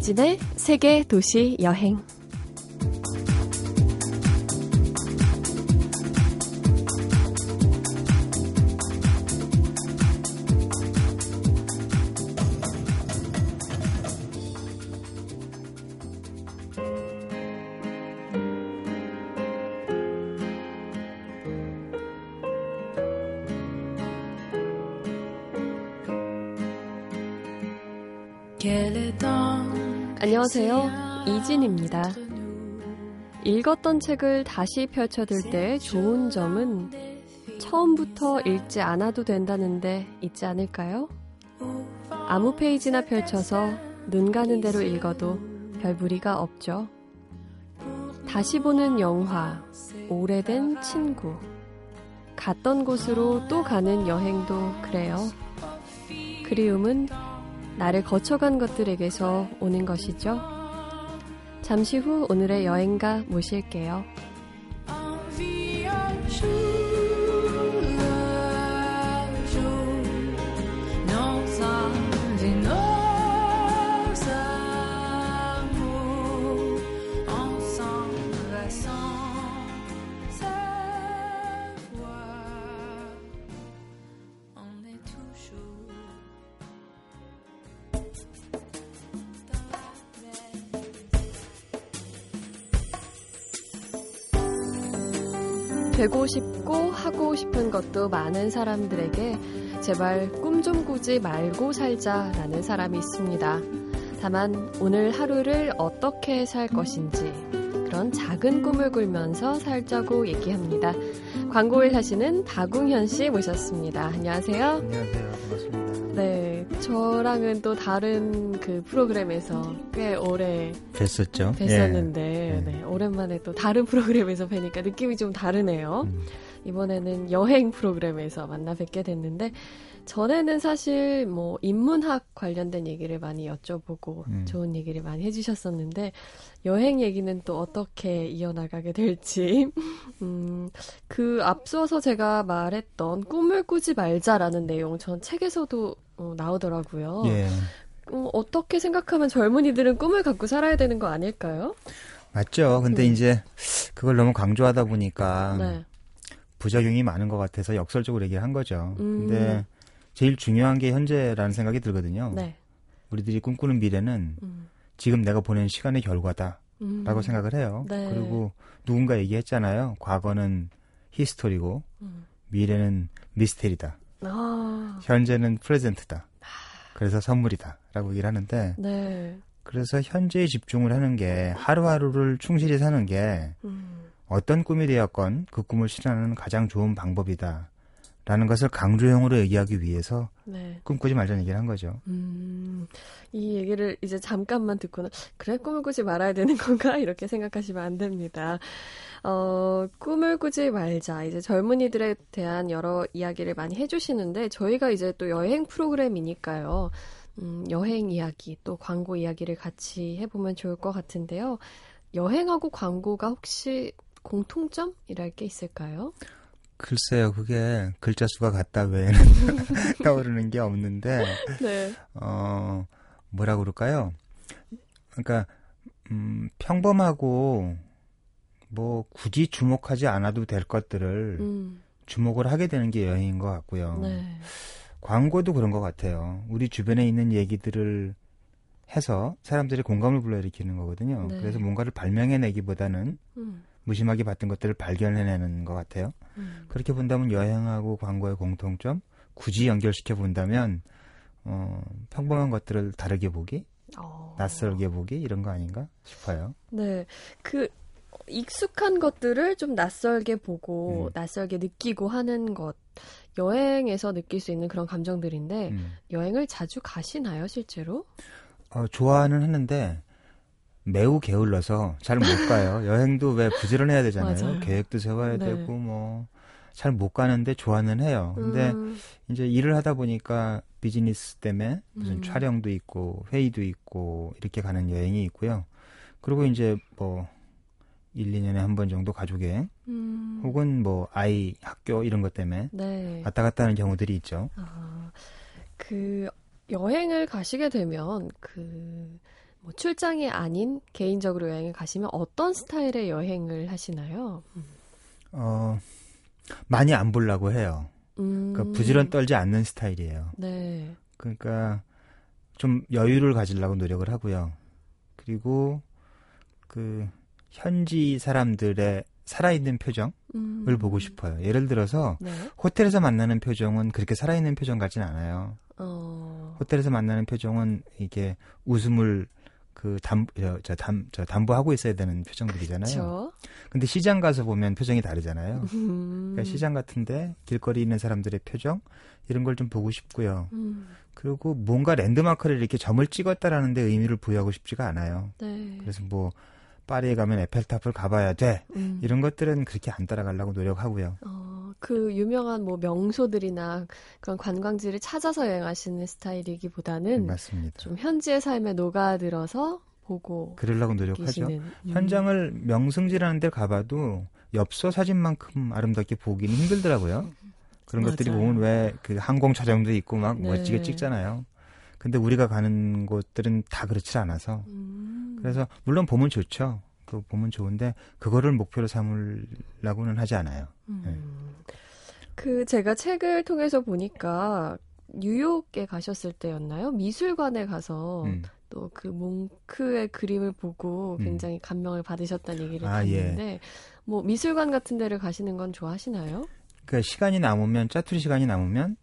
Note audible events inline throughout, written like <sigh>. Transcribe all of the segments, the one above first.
이진의 세계 도시 여행. 안녕하세요. 이진입니다. 읽었던 책을 다시 펼쳐들 때 좋은 점은 처음부터 읽지 않아도 된다는데 있지 않을까요? 아무 페이지나 펼쳐서 눈 가는 대로 읽어도 별 무리가 없죠. 다시 보는 영화, 오래된 친구, 갔던 곳으로 또 가는 여행도 그래요. 그리움은 나를 거쳐간 것들에게서 오는 것이죠. 잠시 후 오늘의 여행가 모실게요. 되고 싶고 하고 싶은 것도 많은 사람들에게 제발 꿈 좀 꾸지 말고 살자라는 사람이 있습니다. 다만 오늘 하루를 어떻게 살 것인지 그런 작은 꿈을 꿀면서 살자고 얘기합니다. 광고를 하시는 박웅현 씨 모셨습니다. 안녕하세요. 안녕하세요. 저랑은 또 다른 그 프로그램에서 꽤 오래 됐었죠. 뵀었는데 예. 네, 오랜만에 또 다른 프로그램에서 뵈니까 느낌이 좀 다르네요. 음. 이번에는 여행 프로그램에서 만나 뵙게 됐는데 전에는 사실 뭐 인문학 관련된 얘기를 많이 여쭤보고 음. 좋은 얘기를 많이 해주셨었는데 여행 얘기는 또 어떻게 이어나가게 될지 <laughs> 음, 그 앞서서 제가 말했던 꿈을 꾸지 말자라는 내용 전 책에서도 어, 나오더라고요. 예. 어, 어떻게 생각하면 젊은이들은 꿈을 갖고 살아야 되는 거 아닐까요? 맞죠. 근데 음. 이제 그걸 너무 강조하다 보니까 네. 부작용이 많은 것 같아서 역설적으로 얘기를 한 거죠. 음. 근데 제일 중요한 게 현재라는 생각이 들거든요. 네. 우리들이 꿈꾸는 미래는 음. 지금 내가 보낸 시간의 결과다 라고 음. 생각을 해요. 네. 그리고 누군가 얘기했잖아요. 과거는 히스토리고 음. 미래는 미스테리다. 아. 현재는 프레젠트다. 그래서 선물이다라고 얘기를 하는데 네. 그래서 현재에 집중을 하는 게 하루하루를 충실히 사는 게 음. 어떤 꿈이 되었건 그 꿈을 실현하는 가장 좋은 방법이다. 라는 것을 강조형으로 얘기하기 위해서 네. 꿈꾸지 말자는 얘기를 한 거죠. 음, 이 얘기를 이제 잠깐만 듣고는 그래 꿈을 꾸지 말아야 되는 <laughs> 건가 이렇게 생각하시면 안 됩니다. 어, 꿈을 꾸지 말자. 이제 젊은이들에 대한 여러 이야기를 많이 해주시는데 저희가 이제 또 여행 프로그램이니까요. 음, 여행 이야기 또 광고 이야기를 같이 해보면 좋을 것 같은데요. 여행하고 광고가 혹시 공통점이랄 게 있을까요? 글쎄요, 그게 글자 수가 같다 외에는 <laughs> 떠오르는 게 없는데, 네. 어, 뭐라 그럴까요? 그러니까, 음, 평범하고, 뭐, 굳이 주목하지 않아도 될 것들을 음. 주목을 하게 되는 게 여행인 것 같고요. 네. 광고도 그런 것 같아요. 우리 주변에 있는 얘기들을 해서 사람들이 공감을 불러일으키는 거거든요. 네. 그래서 뭔가를 발명해내기보다는 음. 무심하게 봤던 것들을 발견해내는 것 같아요. 음. 그렇게 본다면 여행하고 광고의 공통점 굳이 연결시켜 본다면 어, 평범한 것들을 다르게 보기, 어. 낯설게 보기 이런 거 아닌가 싶어요. 네, 그 익숙한 것들을 좀 낯설게 보고 음. 낯설게 느끼고 하는 것 여행에서 느낄 수 있는 그런 감정들인데 음. 여행을 자주 가시나요 실제로? 어, 좋아는 하는데 매우 게을러서 잘 못 <laughs> 가요. 여행도 왜 부지런해야 되잖아요. 맞아요. 계획도 세워야 네. 되고 뭐 잘 못 가는데 좋아는 해요. 근데 음. 이제 일을 하다 보니까 비즈니스 때문에 무슨 음. 촬영도 있고 회의도 있고 이렇게 가는 여행이 있고요. 그리고 이제 뭐 1, 2년에 한 번 정도 가족여행 음. 혹은 뭐 아이 학교 이런 것 때문에 네. 왔다 갔다 하는 경우들이 있죠. 아, 그 여행을 가시게 되면 그 뭐 출장이 아닌 개인적으로 여행을 가시면 어떤 스타일의 여행을 하시나요? 어, 많이 안 보려고 해요. 음. 그러니까 부지런 떨지 않는 스타일이에요. 네. 그러니까 좀 여유를 가지려고 노력을 하고요. 그리고 그 현지 사람들의 살아있는 표정을 음. 보고 싶어요. 예를 들어서 네. 호텔에서 만나는 표정은 그렇게 살아있는 표정 같진 않아요. 어. 호텔에서 만나는 표정은 이게 웃음을 그 담, 저, 저, 담, 저, 담보하고 있어야 되는 표정들이잖아요. 그쵸? 근데 시장 가서 보면 표정이 다르잖아요. 음. 그러니까 시장 같은데 길거리 있는 사람들의 표정, 이런 걸 좀 보고 싶고요. 음. 그리고 뭔가 랜드마크를 이렇게 점을 찍었다라는 데 의미를 부여하고 싶지가 않아요. 네. 그래서 뭐, 파리에 가면 에펠탑을 가봐야 돼. 음. 이런 것들은 그렇게 안 따라가려고 노력하고요. 어, 그 유명한 뭐 명소들이나 그런 관광지를 찾아서 여행하시는 스타일이기보다는 맞습니다. 좀 현지의 삶에 녹아들어서 보고 그러려고 노력하죠. 음. 현장을 명승지라는 데 가봐도 엽서 사진만큼 아름답게 보기는 힘들더라고요. 그런 맞아요. 것들이 보면 왜 그 항공 촬영도 있고 막 네. 멋지게 찍잖아요. 근데 우리가 가는 곳들은 다 그렇지 않아서 음. 그래서 물론 보면 좋죠. 그 보면 좋은데 그거를 목표로 삼으려고는 하지 않아요. 음. 네. 그 제가 책을 통해서 보니까 뉴욕에 가셨을 때였나요? 미술관에 가서 음. 또그 몽크의 그림을 보고 음. 굉장히 음. 감명을 받으셨다는 얘기를 아, 듣는데 예. 뭐 미술관 같은 데를 가시는 건 좋아하시나요? 그 시간이 남으면 짜투리 시간이 남으면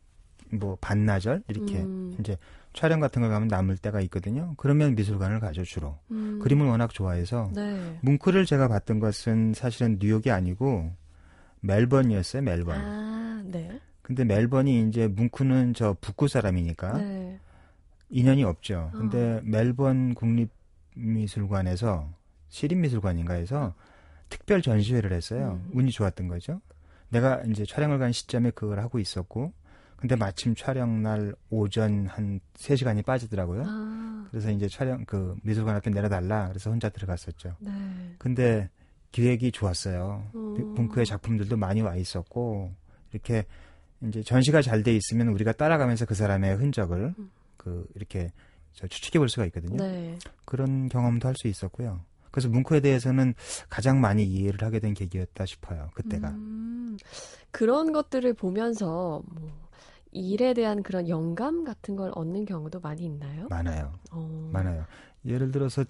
뭐 반나절 이렇게 음. 이제 촬영 같은 걸 가면 남을 때가 있거든요. 그러면 미술관을 가죠 주로. 음. 그림을 워낙 좋아해서 네. 뭉크를 제가 봤던 것은 사실은 뉴욕이 아니고 멜번이었어요. 멜번. 아, 네. 근데 멜번이 이제 뭉크는 저 북구 사람이니까 네. 인연이 없죠. 근데 어. 멜번 국립미술관에서 시립미술관인가에서 특별 전시회를 했어요. 음. 운이 좋았던 거죠. 내가 이제 촬영을 간 시점에 그걸 하고 있었고 근데 마침 촬영 날 오전 한 3시간이 빠지더라고요. 아. 그래서 이제 촬영 그 미술관 앞에 내려달라. 그래서 혼자 들어갔었죠. 네. 근데 기획이 좋았어요. 음. 붕크의 작품들도 많이 와 있었고 이렇게 이제 전시가 잘 돼 있으면 우리가 따라가면서 그 사람의 흔적을 음. 그 이렇게 추측해 볼 수가 있거든요. 네. 그런 경험도 할 수 있었고요. 그래서 뭉크에 대해서는 가장 많이 이해를 하게 된 계기였다 싶어요. 그때가. 음, 그런 것들을 보면서 뭐 일에 대한 그런 영감 같은 걸 얻는 경우도 많이 있나요? 많아요. 어. 많아요. 예를 들어서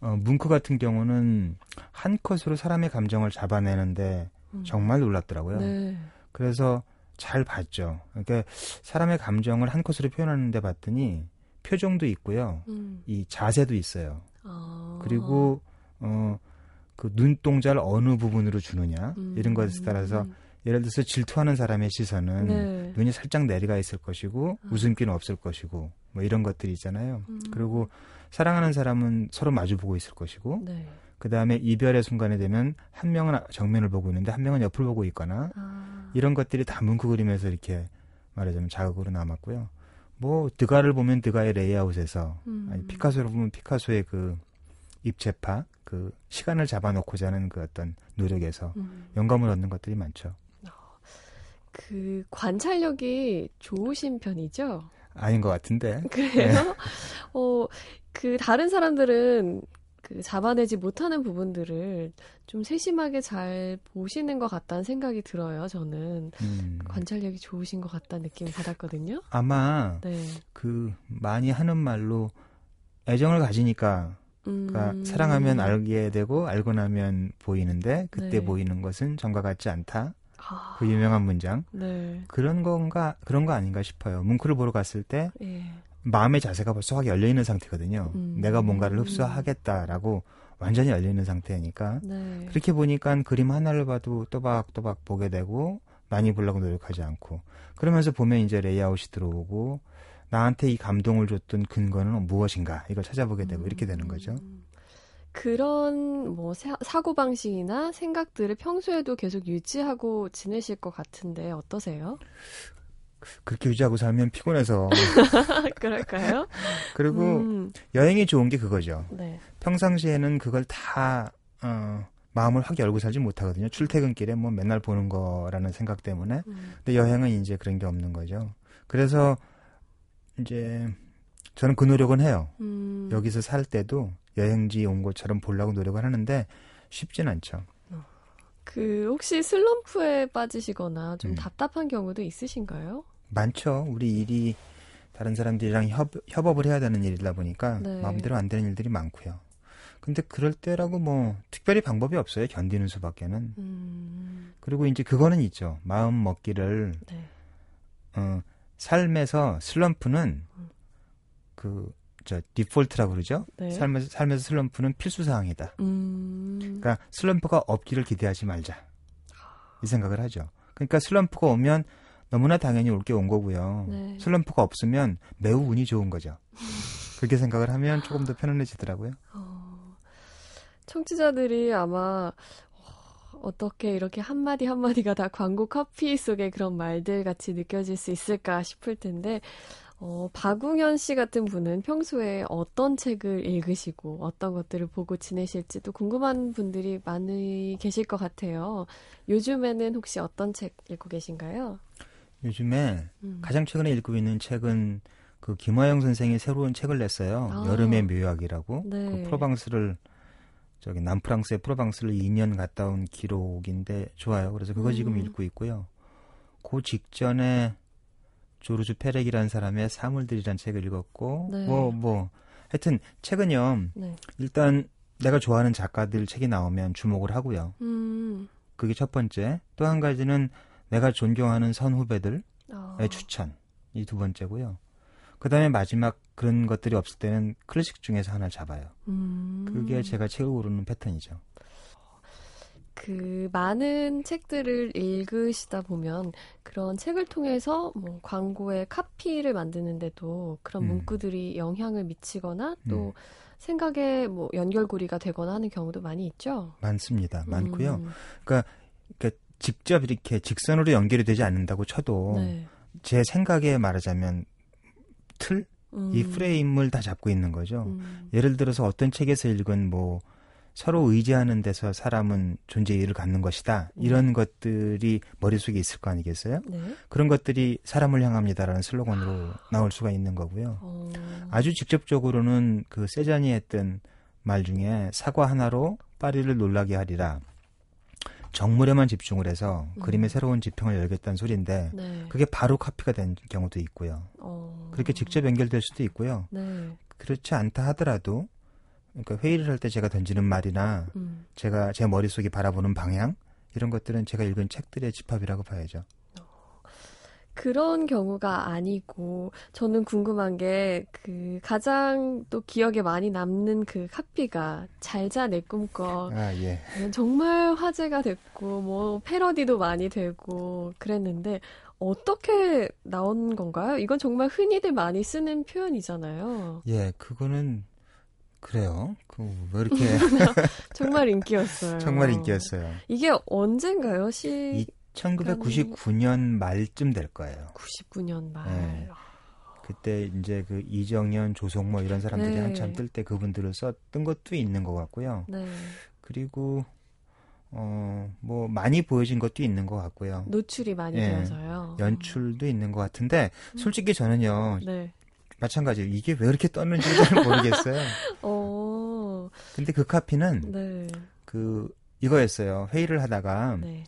어, 뭉크 같은 경우는 한 컷으로 사람의 감정을 잡아내는데 음. 정말 놀랍더라고요. 네. 그래서 잘 봤죠. 그러니까 사람의 감정을 한 컷으로 표현하는데 봤더니 표정도 있고요. 음. 이 자세도 있어요. 아. 그리고 어, 그 눈동자를 어느 부분으로 주느냐 음. 이런 것에 따라서 음. 예를 들어서 질투하는 사람의 시선은 네. 눈이 살짝 내려가 있을 것이고 아. 웃음기는 없을 것이고 뭐 이런 것들이 있잖아요. 음. 그리고 사랑하는 사람은 서로 마주 보고 있을 것이고 네. 그 다음에 이별의 순간이 되면 한 명은 정면을 보고 있는데 한 명은 옆을 보고 있거나 아. 이런 것들이 다 문크 그림에서 이렇게 말하자면 자극으로 남았고요. 뭐 드가를 보면 드가의 레이아웃에서 음. 아니 피카소를 보면 피카소의 그 입체파 그 시간을 잡아놓고자 하는 그 어떤 노력에서 음. 영감을 얻는 것들이 많죠. 그 관찰력이 좋으신 편이죠? 아닌 것 같은데. 그래요? 네. <laughs> 어, 그 다른 사람들은 그 잡아내지 못하는 부분들을 좀 세심하게 잘 보시는 것 같다는 생각이 들어요. 저는 음. 관찰력이 좋으신 것 같다는 느낌을 받았거든요. 아마 네. 그 많이 하는 말로 애정을 가지니까 그러니까 음. 사랑하면 알게 되고 알고 나면 보이는데 그때 네. 보이는 것은 전과 같지 않다. 아. 그 유명한 문장. 네. 그런 건가 그런 거 아닌가 싶어요. 뭉크를 보러 갔을 때 예. 마음의 자세가 벌써 확 열려 있는 상태거든요. 음. 내가 뭔가를 흡수하겠다라고 완전히 열려 있는 상태니까 네. 그렇게 보니까 그림 하나를 봐도 또박또박 보게 되고 많이 보려고 노력하지 않고 그러면서 보면 이제 레이아웃이 들어오고 나한테 이 감동을 줬던 근거는 무엇인가 이걸 찾아보게 되고 음. 이렇게 되는 거죠. 음. 그런 뭐 사 고 방식이나 생각들을 평소에도 계속 유지하고 지내실 것 같은데 어떠세요? 그렇게 유지하고 살면 피곤해서. <laughs> 그럴까요? 그리고 음. 여행이 좋은 게 그거죠. 네. 평상시에는 그걸 다 어, 마음을 확 열고 살지 못하거든요. 출퇴근길에 뭐 맨날 보는 거라는 생각 때문에. 음. 근데 여행은 이제 그런 게 없는 거죠. 그래서 이제 저는 그 노력은 해요. 음. 여기서 살 때도 여행지 온 것처럼 보려고 노력을 하는데 쉽진 않죠. 어. 그 혹시 슬럼프에 빠지시거나 좀 음. 답답한 경우도 있으신가요? 많죠. 우리 일이 다른 사람들이랑 협, 협업을 해야 되는 일이다 보니까 네. 마음대로 안 되는 일들이 많고요. 근데 그럴 때라고 뭐 특별히 방법이 없어요. 견디는 수밖에는. 음. 그리고 이제 그거는 있죠. 마음 먹기를 네. 어, 삶에서 슬럼프는 음. 그 저 디폴트라고 그러죠. 네. 삶에서 삶에서 슬럼프는 필수 사항이다. 음. 그러니까 슬럼프가 없기를 기대하지 말자. 이 생각을 하죠. 그러니까 슬럼프가 오면 너무나 당연히 올 게 온 거고요. 네. 슬럼프가 없으면 매우 운이 좋은 거죠. 그렇게 생각을 하면 조금 더 편안해지더라고요. 어, 청취자들이 아마 어, 어떻게 이렇게 한마디 한마디가 다 광고 커피 속의 그런 말들 같이 느껴질 수 있을까 싶을 텐데, 어, 박웅현 씨 같은 분은 평소에 어떤 책을 읽으시고 어떤 것들을 보고 지내실지도 궁금한 분들이 많이 계실 것 같아요. 요즘에는 혹시 어떤 책 읽고 계신가요? 요즘에 음. 가장 최근에 읽고 있는 책은 그 김화영 선생이 새로운 책을 냈어요. 아. 여름의 묘약이라고. 네. 그 프로방스를 저기 남프랑스의 프로방스를 2년 갔다 온 기록인데 좋아요. 그래서 그거 음. 지금 읽고 있고요. 그 직전에 조르주 페렉이라는 사람의 사물들이라는 책을 읽었고 뭐뭐 네. 뭐, 하여튼 책은요. 네. 일단 내가 좋아하는 작가들 책이 나오면 주목을 하고요. 음. 그게 첫 번째. 또 한 가지는 내가 존경하는 선후배들의 어. 추천 이 두 번째고요. 그 다음에 마지막 그런 것들이 없을 때는 클래식 중에서 하나 잡아요. 음. 그게 제가 책을 고르는 패턴이죠. 그 많은 책들을 읽으시다 보면 그런 책을 통해서 뭐 광고의 카피를 만드는데도 그런 음. 문구들이 영향을 미치거나 또 음. 생각에 뭐 연결고리가 되거나 하는 경우도 많이 있죠. 많습니다. 많고요. 음. 그러니까, 그러니까 직접 이렇게 직선으로 연결이 되지 않는다고 쳐도 네. 제 생각에 말하자면 틀? 음. 이 프레임을 다 잡고 있는 거죠. 음. 예를 들어서 어떤 책에서 읽은 뭐 서로 의지하는 데서 사람은 존재 이유를 갖는 것이다. 음. 이런 것들이 머릿속에 있을 거 아니겠어요? 네. 그런 것들이 사람을 향합니다라는 슬로건으로 나올 수가 있는 거고요. 어. 아주 직접적으로는 그 세잔이 했던 말 중에 사과 하나로 파리를 놀라게 하리라. 정물에만 집중을 해서 음. 그림의 새로운 지평을 열겠다는 소리인데 네. 그게 바로 카피가 된 경우도 있고요. 어. 그렇게 직접 연결될 수도 있고요. 네. 그렇지 않다 하더라도 그러니까 회의를 할 때 제가 던지는 말이나 음. 제가 제 머릿속에 바라보는 방향 이런 것들은 제가 읽은 책들의 집합이라고 봐야죠. 그런 경우가 아니고 저는 궁금한 게 그 가장 또 기억에 많이 남는 그 카피가 잘자 내 꿈꿔 아, 예. 정말 화제가 됐고 뭐 패러디도 많이 되고 그랬는데 어떻게 나온 건가요? 이건 정말 흔히들 많이 쓰는 표현이잖아요. 예, 그거는 그래요. 그왜 이렇게 <laughs> <laughs> 정말 인기였어요. 정말 인기였어요. 이게 언젠가요? 시 1999년 말쯤 될 거예요. 99년 말. 네. 그때 이제 그 이정현, 조성모 이런 사람들이 네. 한참 뜰 때 그분들을 썼던 것도 있는 것 같고요. 네. 그리고 어 뭐 많이 보여진 것도 있는 것 같고요. 노출이 많이 네. 되어서요. 연출도 있는 것 같은데 솔직히 저는요. 네. 마찬가지 이게 왜 이렇게 떴는지 잘 <laughs> 모르겠어요. 어. 근데 그 카피는 네. 그 이거였어요. 회의를 하다가 네.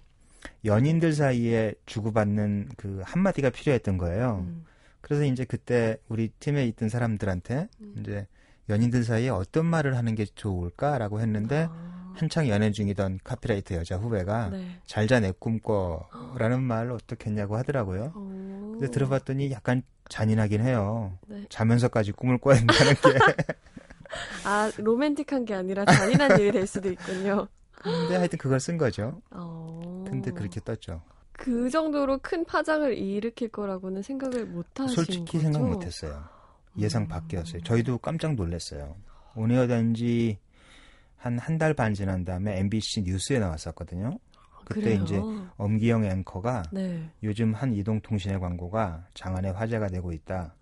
연인들 사이에 주고받는 그 한마디가 필요했던 거예요. 음. 그래서 이제 그때 우리 팀에 있던 사람들한테 음. 이제 연인들 사이에 어떤 말을 하는 게 좋을까라고 했는데 아. 한창 연애 중이던 카피라이터 여자 후배가 네. 잘자 내 꿈꿔라는 말 어떻게 했냐고 하더라고요. 오. 근데 들어봤더니 약간 잔인하긴 해요. 네. 자면서까지 꿈을 꿔야 된다는 게. <laughs> 아, 로맨틱한 게 아니라 잔인한 일이 될 수도 있군요. 근데 하여튼 그걸 쓴 거죠. 어... 근데 그렇게 떴죠. 그 정도로 큰 파장을 일으킬 거라고는 생각을 못 하신 솔직히 거죠? 생각 못 했어요. 예상 음... 밖이었어요. 저희도 깜짝 놀랐어요. 온에어 단지 한 한 달 반 지난 다음에 MBC 뉴스에 나왔었거든요. 그때 그래요? 이제 엄기영 앵커가 네. 요즘 한 이동통신의 광고가 장안의 화제가 되고 있다.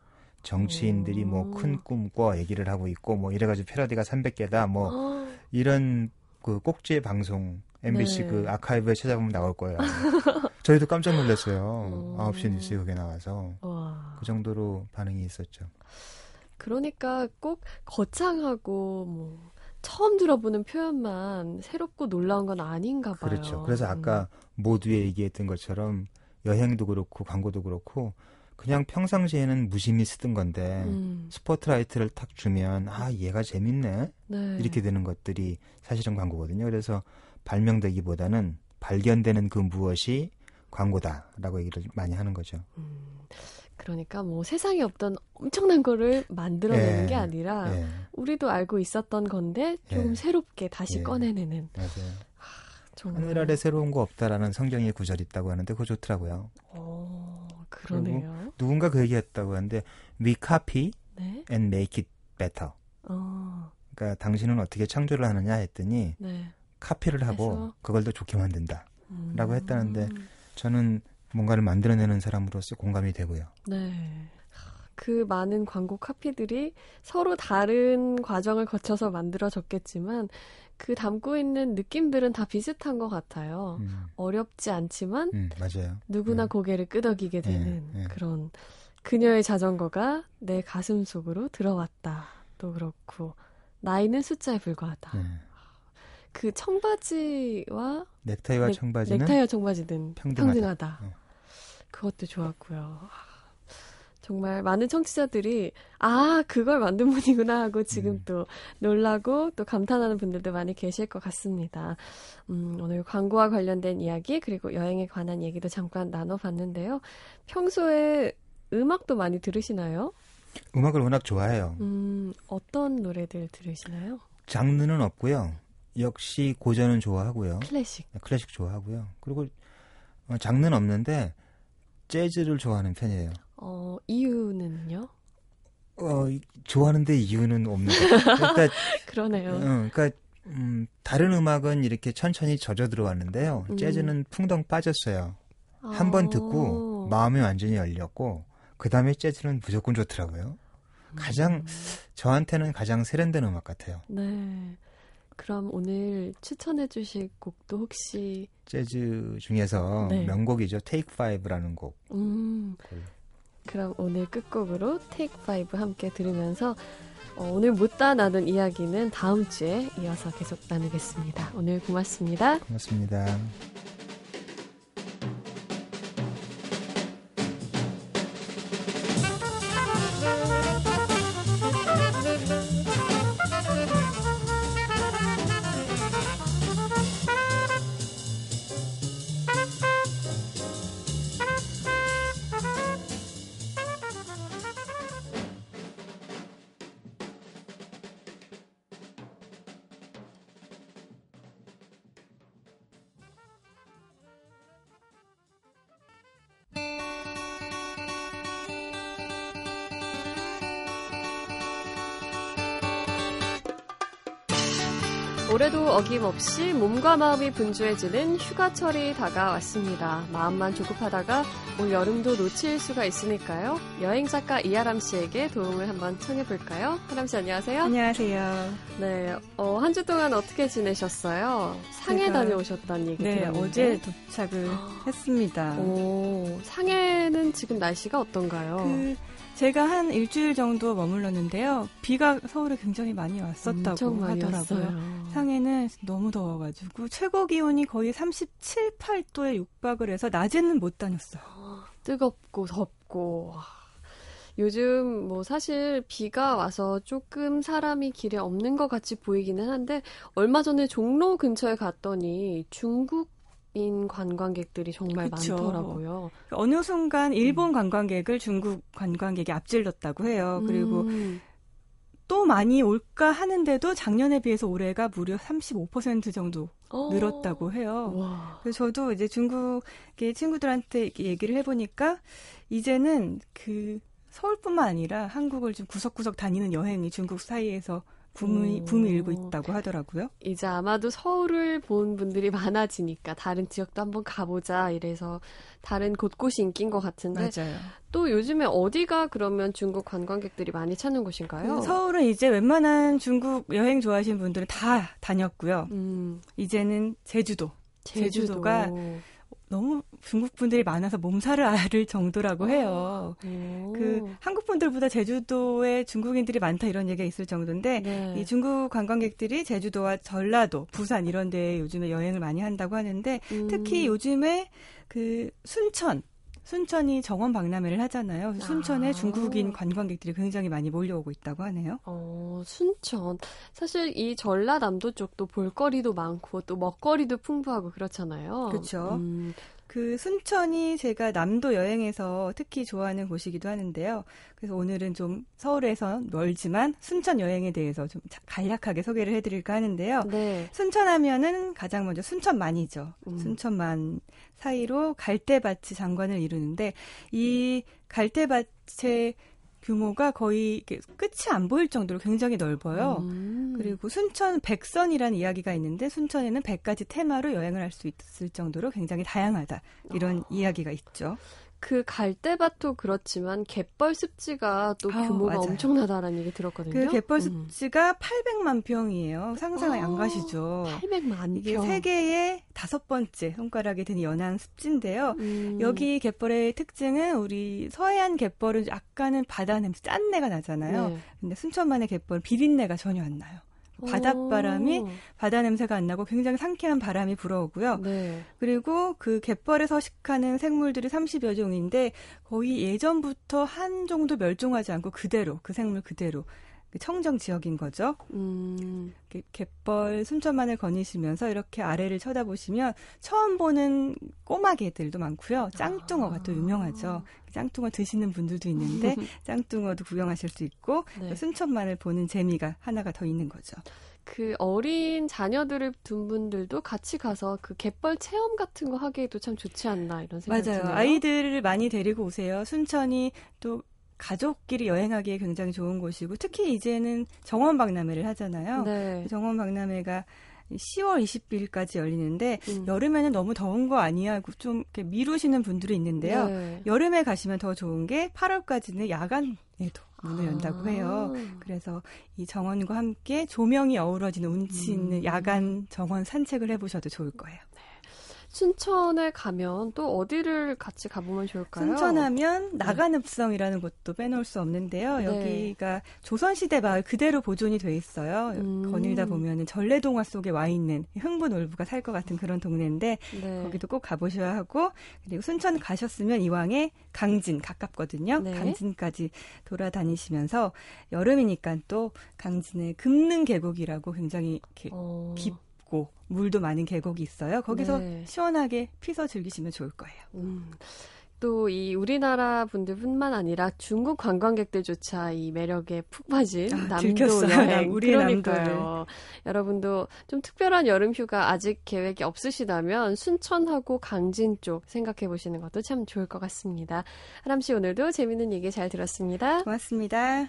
정치인들이 뭐 큰 꿈 꿔 얘기를 하고 있고 뭐 이래가지고 패러디가 300개다 뭐 이런 그 꼭지 방송 MBC 네. 그 아카이브에 찾아보면 나올 거예요. 저희도 깜짝 놀랐어요. 어... 9시 뉴스에 그게 나와서 와. 그 정도로 반응이 있었죠. 그러니까 꼭 거창하고 뭐 처음 들어보는 표현만 새롭고 놀라운 건 아닌가 봐요. 그렇죠. 그래서 아까 음. 모두에 얘기했던 것처럼 여행도 그렇고 광고도 그렇고 그냥 평상시에는 무심히 쓰던 건데 음. 스포트라이트를 탁 주면 아 얘가 재밌네 네. 이렇게 되는 것들이 사실은 광고거든요. 그래서 발명되기보다는 발견되는 그 무엇이 광고다라고 얘기를 많이 하는 거죠. 음. 그러니까 뭐 세상에 없던 엄청난 거를 만들어내는 예, 게 아니라 예. 우리도 알고 있었던 건데 좀 예. 새롭게 다시 예. 꺼내내는. 맞아요. 하, 하늘 아래 새로운 거 없다라는 성경의 구절이 있다고 하는데 그거 좋더라고요. 오, 그러네요. 누군가 그 얘기했다고 하는데 we copy 네? and make it better. 어. 그러니까 당신은 어떻게 창조를 하느냐 했더니 네. 카피를 하고 해서? 그걸 더 좋게 만든다라고 음. 했다는데 저는 뭔가를 만들어내는 사람으로서 공감이 되고요. 네. 그 많은 광고 카피들이 서로 다른 과정을 거쳐서 만들어졌겠지만 그 담고 있는 느낌들은 다 비슷한 것 같아요. 음. 어렵지 않지만 음, 맞아요. 누구나 네. 고개를 끄덕이게 네, 되는 네, 네. 그런 그녀의 자전거가 내 가슴 속으로 들어왔다. 또 그렇고 나이는 숫자에 불과하다. 네. 그 청바지와 넥타이와 청바지는 넥타이와 청바지는 평등하다. 평등하다. 네. 그것도 좋았고요. 정말 많은 청취자들이 아 그걸 만든 분이구나 하고 지금 음. 또 놀라고 또 감탄하는 분들도 많이 계실 것 같습니다. 음, 오늘 광고와 관련된 이야기 그리고 여행에 관한 얘기도 잠깐 나눠봤는데요. 평소에 음악도 많이 들으시나요? 음악을 워낙 좋아해요. 음, 어떤 노래들 들으시나요? 장르는 없고요. 역시 고전은 좋아하고요. 클래식. 클래식 좋아하고요. 그리고 어, 장르는 없는데 재즈를 좋아하는 편이에요. 어, 이유는요? 어, 좋아하는데 이유는 없는 거. 그러니까 <laughs> 그러네요. 어, 그러니까 음, 다른 음악은 이렇게 천천히 젖어 들어왔는데요. 음. 재즈는 풍덩 빠졌어요. 아. 한번 듣고 마음이 완전히 열렸고 그 다음에 재즈는 무조건 좋더라고요. 가장 음. 저한테는 가장 세련된 음악 같아요. 네. 그럼 오늘 추천해 주실 곡도 혹시 재즈 중에서 네. 명곡이죠. Take Five라는 곡. 음. 그럼 오늘 끝곡으로 Take Five 함께 들으면서 어, 오늘 못다 나눈 이야기는 다음 주에 이어서 계속 나누겠습니다. 오늘 고맙습니다. 고맙습니다. 올해도 어김없이 몸과 마음이 분주해지는 휴가철이 다가왔습니다. 마음만 조급하다가 올 여름도 놓칠 수가 있으니까요. 여행 작가 이하람 씨에게 도움을 한번 청해 볼까요? 하람 씨 안녕하세요. 안녕하세요. 네, 어, 한 주 동안 어떻게 지내셨어요? 상해 다녀오셨다는 얘기 네, 들었는데. 어제 도착을 <gasps> 했습니다. 오, 상해는 지금 날씨가 어떤가요? 그... 제가 한 일주일 정도 머물렀는데요. 비가 서울에 굉장히 많이 왔었다고 많이 하더라고요. 왔어요. 상해는 너무 더워가지고 최고 기온이 거의 37, 8도에 육박을 해서 낮에는 못 다녔어요. 뜨겁고 덥고 요즘 뭐 사실 비가 와서 조금 사람이 길에 없는 것 같이 보이기는 한데 얼마 전에 종로 근처에 갔더니 중국 인 관광객들이 정말 그쵸. 많더라고요. 어느 순간 일본 음. 관광객을 중국 관광객이 앞질렀다고 해요. 그리고 음. 또 많이 올까 하는데도 작년에 비해서 올해가 무려 35% 정도 어. 늘었다고 해요. 와. 그래서 저도 이제 중국의 친구들한테 얘기를 해보니까 이제는 그 서울뿐만 아니라 한국을 좀 구석구석 다니는 여행이 중국 사이에서 붐이, 음. 붐이 일고 있다고 하더라고요. 이제 아마도 서울을 본 분들이 많아지니까 다른 지역도 한번 가보자 이래서 다른 곳곳이 인기인 것 같은데 맞아요. 또 요즘에 어디가 그러면 중국 관광객들이 많이 찾는 곳인가요? 그 서울은 이제 웬만한 중국 여행 좋아하시는 분들은 다 다녔고요. 음. 이제는 제주도. 제주도. 제주도가 너무 중국 분들이 많아서 몸살을 앓을 정도라고 해요. 오. 그 한국 분들보다 제주도에 중국인들이 많다 이런 얘기가 있을 정도인데 네. 이 중국 관광객들이 제주도와 전라도, 부산 이런 데에 요즘에 여행을 많이 한다고 하는데 음. 특히 요즘에 그 순천 순천이 정원 박람회를 하잖아요. 순천에 아. 중국인 관광객들이 굉장히 많이 몰려오고 있다고 하네요. 어, 순천. 사실 이 전라남도 쪽도 볼거리도 많고 또 먹거리도 풍부하고 그렇잖아요. 그렇죠. 음. 그 순천이 제가 남도 여행에서 특히 좋아하는 곳이기도 하는데요. 그래서 오늘은 좀 서울에서 멀지만 순천 여행에 대해서 좀 간략하게 소개를 해드릴까 하는데요. 네. 순천하면은 가장 먼저 순천만이죠. 음. 순천만 사이로 갈대밭이 장관을 이루는데 이 갈대밭의 규모가 거의 끝이 안 보일 정도로 굉장히 넓어요. 음. 그리고 순천 백선이라는 이야기가 있는데 순천에는 100가지 테마로 여행을 할 수 있을 정도로 굉장히 다양하다. 이런 어. 이야기가 있죠. 그 갈대밭도 그렇지만 갯벌 습지가 또 아, 규모가 아, 엄청나다라는 얘기 들었거든요. 그 갯벌 음. 습지가 음. 800만 평이에요. 상상이 아, 안 가시죠? 800만 이게 평. 세계의 다섯 번째 손가락에 드는 연안 습지인데요. 음. 여기 갯벌의 특징은 우리 서해안 갯벌은 약간은 바다 냄새 짠내가 나잖아요. 네. 근데 순천만의 갯벌 비린내가 전혀 안 나요. 바닷바람이 오. 바다 냄새가 안 나고 굉장히 상쾌한 바람이 불어오고요. 네. 그리고 그 갯벌에 서식하는 생물들이 30여 종인데 거의 예전부터 한 종도 멸종하지 않고 그대로 그 생물 그대로 그 청정 지역인 거죠. 음. 갯벌 순천만을 거니시면서 이렇게 아래를 쳐다보시면 처음 보는 꼬마 개들도 많고요. 짱뚱어가 아. 또 유명하죠. 짱뚱어 드시는 분들도 있는데 <laughs> 짱뚱어도 구경하실 수 있고 네. 순천만을 보는 재미가 하나가 더 있는 거죠. 그 어린 자녀들을 둔 분들도 같이 가서 그 갯벌 체험 같은 거 하기에도 참 좋지 않나 이런 생각이 맞아요. 드네요. 아이들을 많이 데리고 오세요. 순천이 또 가족끼리 여행하기에 굉장히 좋은 곳이고 특히 이제는 정원 박람회를 하잖아요. 네. 정원 박람회가 10월 20일까지 열리는데 음. 여름에는 너무 더운 거 아니야? 좀 이렇게 미루시는 분들이 있는데요. 네. 여름에 가시면 더 좋은 게 8월까지는 야간에도 문을 연다고 아. 해요. 그래서 이 정원과 함께 조명이 어우러지는 운치 있는 음. 야간 정원 산책을 해보셔도 좋을 거예요. 순천에 가면 또 어디를 같이 가보면 좋을까요? 순천하면 네. 나간읍성이라는 곳도 빼놓을 수 없는데요. 네. 여기가 조선시대 마을 그대로 보존이 돼 있어요. 음. 거닐다 보면은 전래동화 속에 와 있는 흥부놀부가 살 것 같은 그런 동네인데 네. 거기도 꼭 가보셔야 하고 그리고 순천 가셨으면 이왕에 강진 가깝거든요. 네. 강진까지 돌아다니시면서 여름이니까 또 강진의 금능 계곡이라고 굉장히 이렇게 어. 깊 깊고 물도 많은 계곡이 있어요. 거기서 네. 시원하게 피서 즐기시면 좋을 거예요. 음. 또이 우리나라 분들뿐만 아니라 중국 관광객들조차 이 매력에 푹 빠진 아, 남도 여행 <laughs> 우리 그러니까요. 여러분도 좀 특별한 여름 휴가 아직 계획이 없으시다면 순천하고 강진 쪽 생각해 보시는 것도 참 좋을 것 같습니다. 하람 씨 오늘도 재밌는 얘기 잘 들었습니다. 고맙습니다.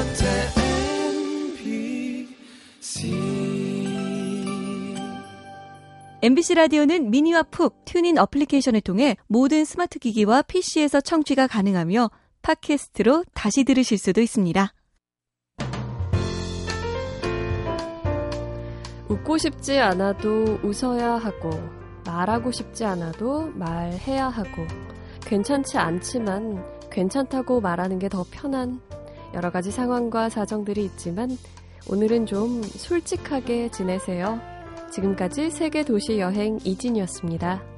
MBC 라디오는 미니와 푹 TuneIn 어플리케이션을 통해 모든 스마트 기기와 PC에서 청취가 가능하며 팟캐스트로 다시 들으실 수도 있습니다. 웃고 싶지 않아도 웃어야 하고 말하고 싶지 않아도 말해야 하고 괜찮지 않지만 괜찮다고 말하는 게 더 편한 여러 가지 상황과 사정들이 있지만 오늘은 좀 솔직하게 지내세요. 지금까지 세계 도시 여행 이진이었습니다.